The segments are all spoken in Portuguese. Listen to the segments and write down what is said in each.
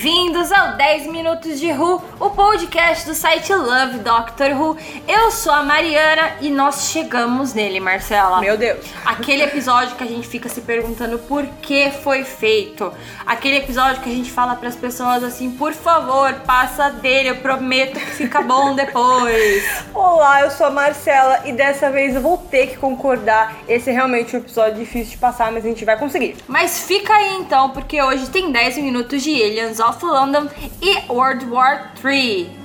Bem-vindos ao 10 Minutos de Who, o podcast do site Love Doctor Who. Eu sou a Mariana e nós chegamos nele, Marcela. Meu Deus. Aquele episódio que a gente fica se perguntando por que foi feito. Aquele episódio que a gente fala para as pessoas assim, por favor, passa dele, eu prometo que fica bom depois. Olá, eu sou a Marcela e dessa vez eu vou ter que concordar. Esse é realmente um episódio difícil de passar, mas a gente vai conseguir. Mas fica aí então, porque hoje tem 10 minutos de Aliens of London e World War III.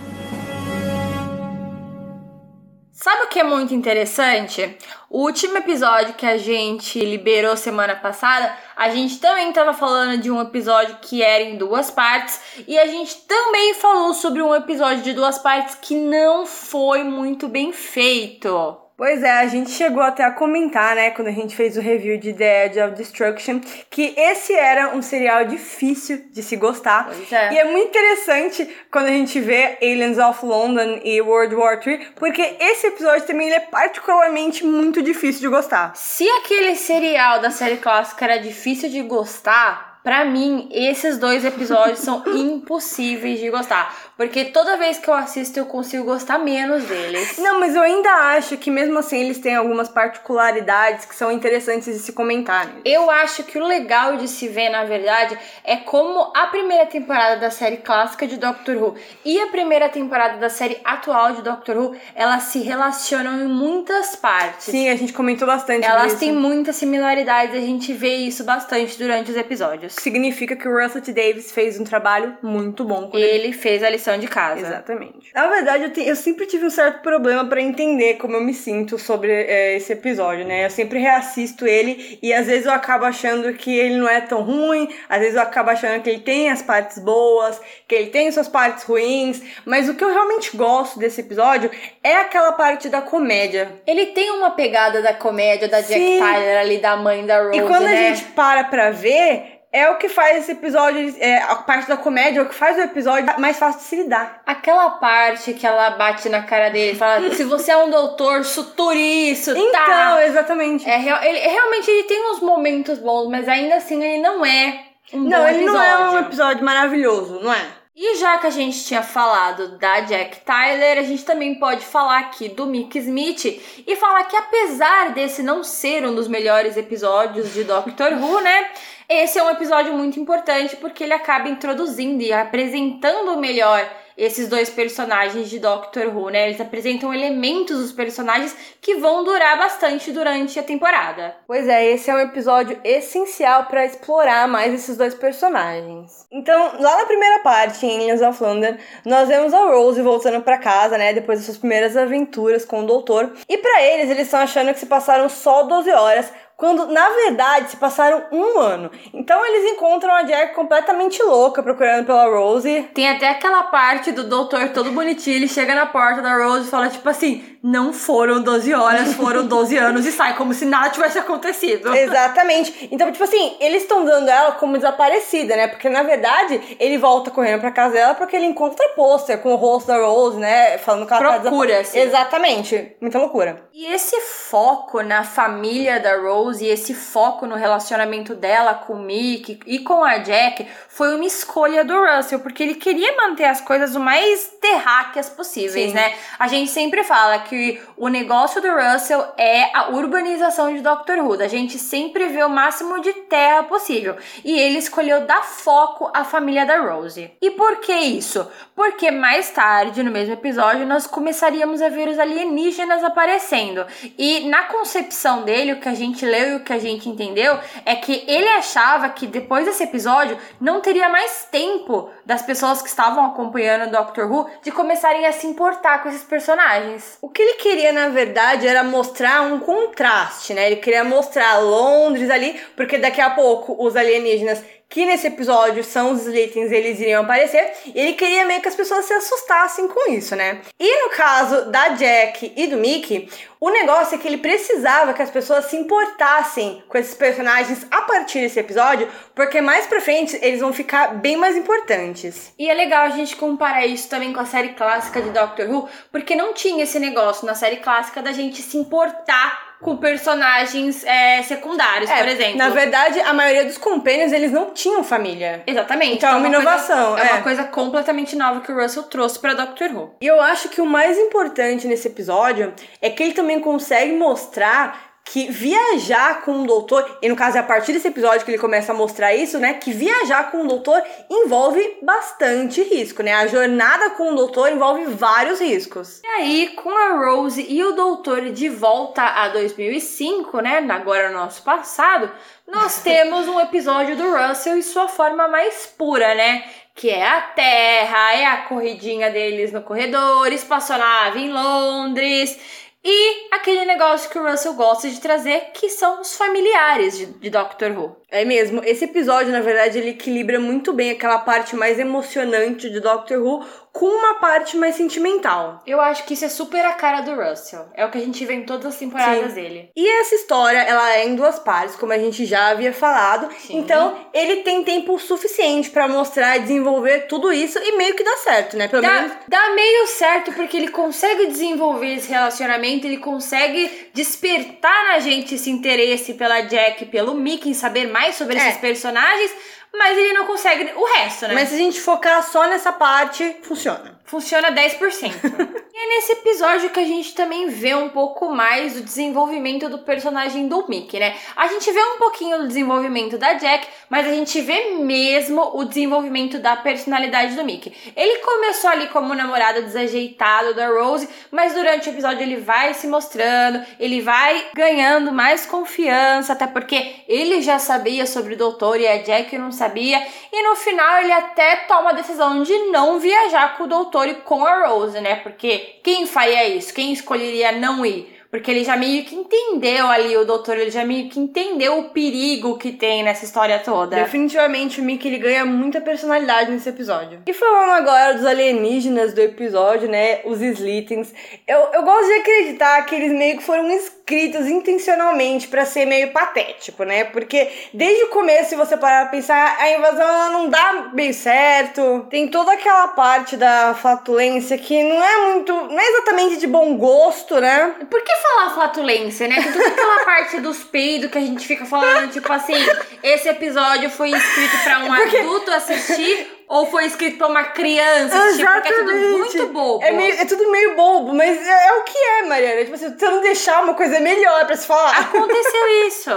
Sabe o que é muito interessante? O último episódio que a gente liberou semana passada, a gente também estava falando de um episódio que era em duas partes e a gente também falou sobre um episódio de duas partes que não foi muito bem feito. Pois é, a gente chegou até a comentar, né, quando a gente fez o review de The Edge of Destruction, que esse era um serial difícil de se gostar. É. E é muito interessante quando a gente vê Aliens of London e World War III, porque esse episódio também ele é particularmente muito difícil de gostar. Se aquele serial da série clássica era difícil de gostar, Pra mim, esses dois episódios são impossíveis de gostar. Porque toda vez que eu assisto, eu consigo gostar menos deles. Não, mas eu ainda acho que mesmo assim eles têm algumas particularidades que são interessantes de se comentar. né? Eu acho que o legal de se ver, na verdade, é como a primeira temporada da série clássica de Doctor Who e a primeira temporada da série atual de Doctor Who, elas se relacionam em muitas partes. Sim, a gente comentou bastante Elas disso. têm muitas similaridades, a gente vê isso bastante durante os episódios. Significa que o Russell T. Davis fez um trabalho muito bom ele Ele fez a lição de casa. Exatamente. Na verdade, eu, te- eu sempre tive um certo problema pra entender como eu me sinto sobre é, esse episódio, né? Eu sempre reassisto ele e às vezes eu acabo achando que ele não é tão ruim, às vezes eu acabo achando que ele tem as partes boas, que ele tem suas partes ruins, mas o que eu realmente gosto desse episódio é aquela parte da comédia. Ele tem uma pegada da comédia da Jack Sim. Tyler ali, da mãe da Rose, E quando né? a gente para pra ver, é o que faz esse episódio, é, a parte da comédia, é o que faz o episódio mais fácil de se lidar. Aquela parte que ela bate na cara dele fala: se você é um doutor, suture isso, Então, tá? exatamente. É, ele, realmente ele tem uns momentos bons, mas ainda assim ele não é um Não, ele não é um episódio. episódio maravilhoso, não é? E já que a gente tinha falado da Jack Tyler, a gente também pode falar aqui do Mick Smith e falar que apesar desse não ser um dos melhores episódios de Doctor Who, né? Esse é um episódio muito importante porque ele acaba introduzindo e apresentando melhor esses dois personagens de Doctor Who, né? Eles apresentam elementos dos personagens que vão durar bastante durante a temporada. Pois é, esse é um episódio essencial pra explorar mais esses dois personagens. Então, lá na primeira parte, em Aliens of London, nós vemos a Rose voltando pra casa, né, depois das suas primeiras aventuras com o doutor. E pra eles, eles estão achando que se passaram só 12 horas, quando na verdade se passaram um ano. Então eles encontram a Jack completamente louca procurando pela Rose. Tem até aquela parte do doutor todo bonitinho, ele chega na porta da Rose e fala tipo assim, não foram 12 horas, foram 12 anos e sai como se nada tivesse acontecido. Exatamente. Então, tipo assim, eles estão dando ela como desaparecida, né? Porque na verdade ele volta correndo pra casa dela porque ele encontra pôster com o rosto da Rose, né? Falando que ela tá Procura, desapa- assim. Exatamente. Muita loucura. E esse foco na família da Rose e esse foco no relacionamento dela com o Mick e com a Jack foi uma escolha do Russell, porque ele queria manter as coisas o mais terráqueas possíveis, Sim. né? A gente sempre fala que o negócio do Russell é a urbanização de Doctor Who. A gente sempre vê o máximo de terra possível. E ele escolheu dar foco à família da Rose. E por que isso? Porque mais tarde, no mesmo episódio, nós começaríamos a ver os alienígenas aparecendo. E na concepção dele, o que a gente leu e o que a gente entendeu é que ele achava que depois desse episódio não teria mais tempo das pessoas que estavam acompanhando o Doctor Who de começarem a se importar com esses personagens. O que ele queria, na verdade, era mostrar um contraste, né? Ele queria mostrar Londres ali, porque daqui a pouco os alienígenas que nesse episódio são os Slytherins, eles iriam aparecer, e ele queria meio que as pessoas se assustassem com isso, né? E no caso da Jack e do Mickey, o negócio é que ele precisava que as pessoas se importassem com esses personagens a partir desse episódio, porque mais pra frente eles vão ficar bem mais importantes. E é legal a gente comparar isso também com a série clássica de Doctor Who, porque não tinha esse negócio na série clássica da gente se importar com personagens é, secundários, É, por exemplo. Na verdade, a maioria dos companions, eles não tinham família. Exatamente. Então é uma coisa- inovação, é é. uma coisa completamente nova que o Russell trouxe pra Doctor Who. E eu acho que o mais importante nesse episódio é que ele também consegue mostrar que viajar com o doutor, e no caso é a partir desse episódio que ele começa a mostrar isso, né? Que viajar com o doutor envolve bastante risco, né? A jornada com o doutor envolve vários riscos. E aí, com a Rose e o Doutor de volta a 2005, né? Agora no nosso passado, nós temos um episódio do Russell e sua forma mais pura, né? Que é a Terra, é a corridinha deles no corredor, espaçonave em Londres. E aquele negócio que o Russell gosta de trazer, que são os familiares de, de Doctor Who. É mesmo, esse episódio, na verdade, ele equilibra muito bem aquela parte mais emocionante de Doctor Who com uma parte mais sentimental. Eu acho que isso é super a cara do Russell. É o que a gente vê em todas as temporadas Sim. dele. E essa história, ela é em duas partes, como a gente já havia falado. Sim. Então, ele tem tempo suficiente pra mostrar e desenvolver tudo isso e meio que dá certo, né? Pelo menos. Dá, dá meio certo porque ele consegue desenvolver esse relacionamento, ele consegue despertar na gente esse interesse pela Jack pelo Mickey em saber mais sobre É. esses personagens, mas ele não consegue o resto, né? Mas se a gente focar só nessa parte, funciona. Funciona 10%. é nesse episódio que a gente também vê um pouco mais do desenvolvimento do personagem do Mickey, né? A gente vê um pouquinho do desenvolvimento da Jack, mas a gente vê mesmo o desenvolvimento da personalidade do Mickey. Ele começou ali como namorado desajeitado da Rose, mas durante o episódio ele vai se mostrando, ele vai ganhando mais confiança, até porque ele já sabia sobre o doutor e a Jack não sabia, e no final ele até toma a decisão de não viajar com o doutor e com a Rose, né? Porque quem faria isso? Quem escolheria não ir? Porque ele já meio que entendeu ali, o doutor, ele já meio que entendeu o perigo que tem nessa história toda. Definitivamente o Mickey ele ganha muita personalidade nesse episódio. E falando agora dos alienígenas do episódio, né? Os Slittings. Eu, eu gosto de acreditar que eles meio que foram escritos intencionalmente pra ser meio patético, né? Porque desde o começo, se você parar pra pensar, a invasão ela não dá bem certo. Tem toda aquela parte da flatulência que não é muito. não é exatamente de bom gosto, né? Por que falar flatulência, né? Toda aquela parte dos peidos que a gente fica falando, tipo assim, esse episódio foi escrito pra um Porque- adulto assistir ou foi escrito pra uma criança assistir, porque é tudo muito bobo. É, meio- é tudo meio bobo, mas é, é o que é, Mariana. Tipo assim, não deixar uma coisa melhor pra se falar. Aconteceu isso.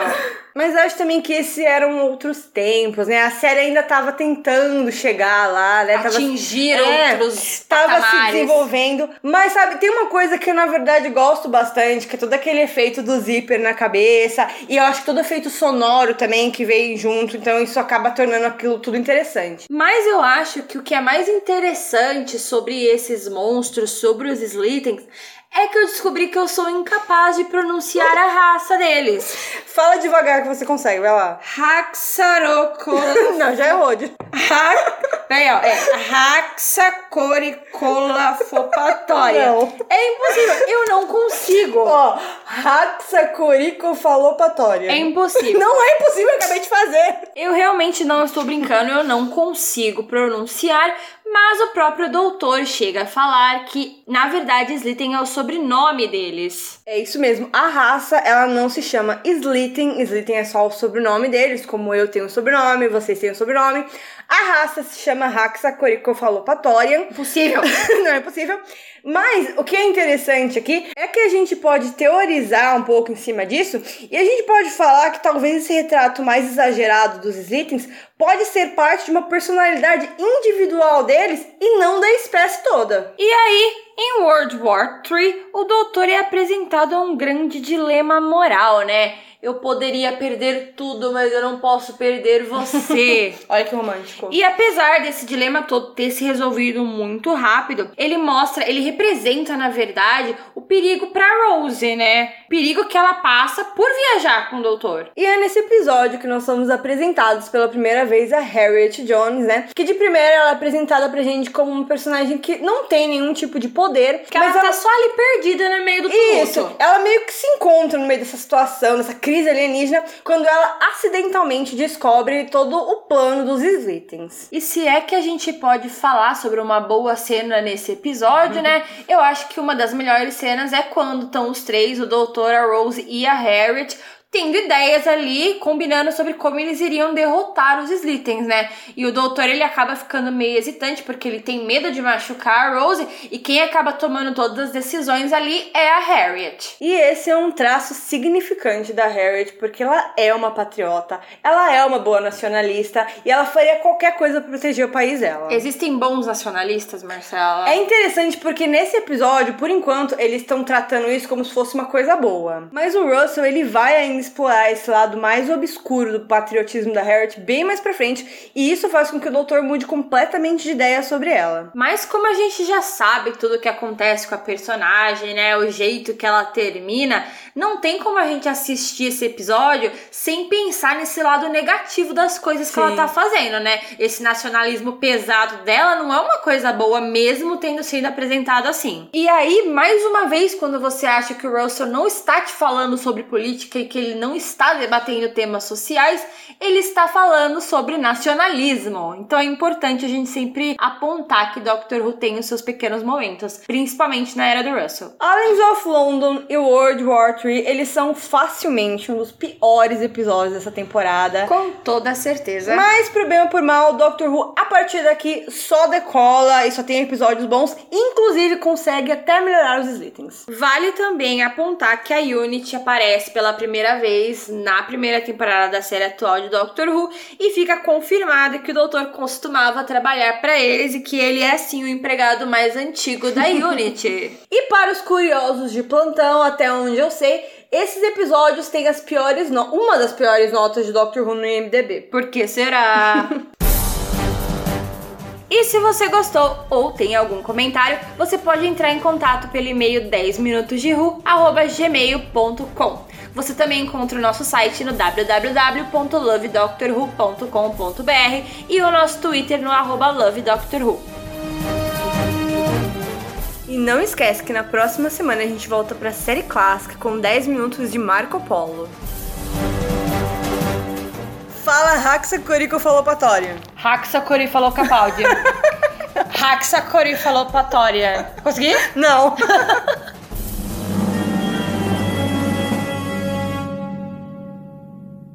Mas acho também que esses eram outros tempos, né? A série ainda tava tentando chegar lá, né? Tava- Atingir É, outros Tava se desenvolvendo. Mas, sabe, tem uma coisa que eu, na verdade, gosto bastante, que é todo aquele efeito do zíper na cabeça. E eu acho que todo efeito sonoro também que veio junto. Então, isso acaba tornando aquilo tudo interessante. Mas eu acho que o que é mais interessante sobre esses monstros, sobre os Slittings, é que eu descobri que eu sou incapaz de pronunciar a raça deles. Fala devagar que você consegue, vai lá. Haxarocola. Não, já errou. de- Peraí, ó. É Haxacoricolafopatória. Não. É impossível. Eu não consigo. Ó, Raxacoricofalopatória. É impossível. Não é impossível, eu acabei de fazer. Eu realmente não estou brincando, eu não consigo pronunciar, mas o próprio doutor chega a falar que, na verdade, Slitten é o sobrenome deles. É isso mesmo. A raça, ela não se chama Slitten. Slitten é só o sobrenome deles, como eu tenho o sobrenome, vocês têm o sobrenome. A raça se chama Raxacoricofalopatorian. Impossível. não é possível. Mas o que é interessante aqui é que a gente pode teorizar um pouco em cima disso e a gente pode falar que talvez esse retrato mais exagerado dos Slittings pode ser parte de uma personalidade individual deles e não da espécie toda. E aí, em World War III, o doutor é apresentado a um grande dilema moral, né? Eu poderia perder tudo, mas eu não posso perder você. Olha que romântico. E apesar desse dilema todo ter se resolvido muito rápido, ele mostra, ele representa, na verdade, o perigo pra Rose, né? Perigo que ela passa por viajar com o doutor. E é nesse episódio que nós somos apresentados pela primeira vez a Harriet Jones, né? Que de primeira ela é apresentada pra gente como um personagem que não tem nenhum tipo de poder. Que ela tá só ali perdida no meio do tumulto. Isso, ela meio que se encontra no meio dessa situação, dessa crise alienígena, quando ela acidentalmente descobre todo o plano dos Slytherins. E se é que a gente pode falar sobre uma boa cena nesse episódio, né? Eu acho que uma das melhores cenas é quando estão os três, o doutor, a Rose e a Harriet, tendo ideias ali, combinando sobre como eles iriam derrotar os Slytherins, né? E o doutor, ele acaba ficando meio hesitante, porque ele tem medo de machucar a Rose, e quem acaba tomando todas as decisões ali é a Harriet. E esse é um traço significante da Harriet, porque ela é uma patriota, ela é uma boa nacionalista, e ela faria qualquer coisa pra proteger o país dela. Existem bons nacionalistas, Marcela? É interessante porque nesse episódio, por enquanto, eles estão tratando isso como se fosse uma coisa boa. Mas o Russell, ele vai ainda explorar esse lado mais obscuro do patriotismo da Harriet bem mais pra frente, e isso faz com que o doutor mude completamente de ideia sobre ela. Mas como a gente já sabe tudo o que acontece com a personagem, né, o jeito que ela termina, não tem como a gente assistir esse episódio sem pensar nesse lado negativo das coisas que Sim. ela tá fazendo, né? Esse nacionalismo pesado dela não é uma coisa boa, mesmo tendo sido apresentado assim. E aí, mais uma vez, quando você acha que o Russell não está te falando sobre política e que ele não está debatendo temas sociais, ele está falando sobre nacionalismo. Então é importante a gente sempre apontar que Doctor Who tem os seus pequenos momentos, principalmente na era do Russell. Aliens of London e World War III, eles são facilmente um dos piores episódios dessa temporada. Com toda certeza. Mas, por bem ou por mal, Doctor Who, a partir daqui, só decola e só tem episódios bons. Inclusive, consegue até melhorar os Slytherins. Vale também apontar que a Unity aparece pela primeira vez na primeira temporada da série atual de Doctor Who e fica confirmado que o doutor costumava trabalhar para eles e que ele é sim o empregado mais antigo da Unity. E para os curiosos de plantão, até onde eu sei, esses episódios têm as piores no... uma das piores notas de Doctor Who no IMDb. Por que será? E se você gostou ou tem algum comentário, você pode entrar em contato pelo e-mail 10minutosderu@gmail.com. Você também encontra o nosso site no www.lovedoctorwho.com.br e o nosso Twitter no arroba lovedoctorwho. E não esquece que na próxima semana a gente volta pra série clássica com 10 minutos de Marco Polo. Fala Raxacoricofalopatória. Haxacorifalocapaldi. Haxacorifalopatória. Consegui? Não.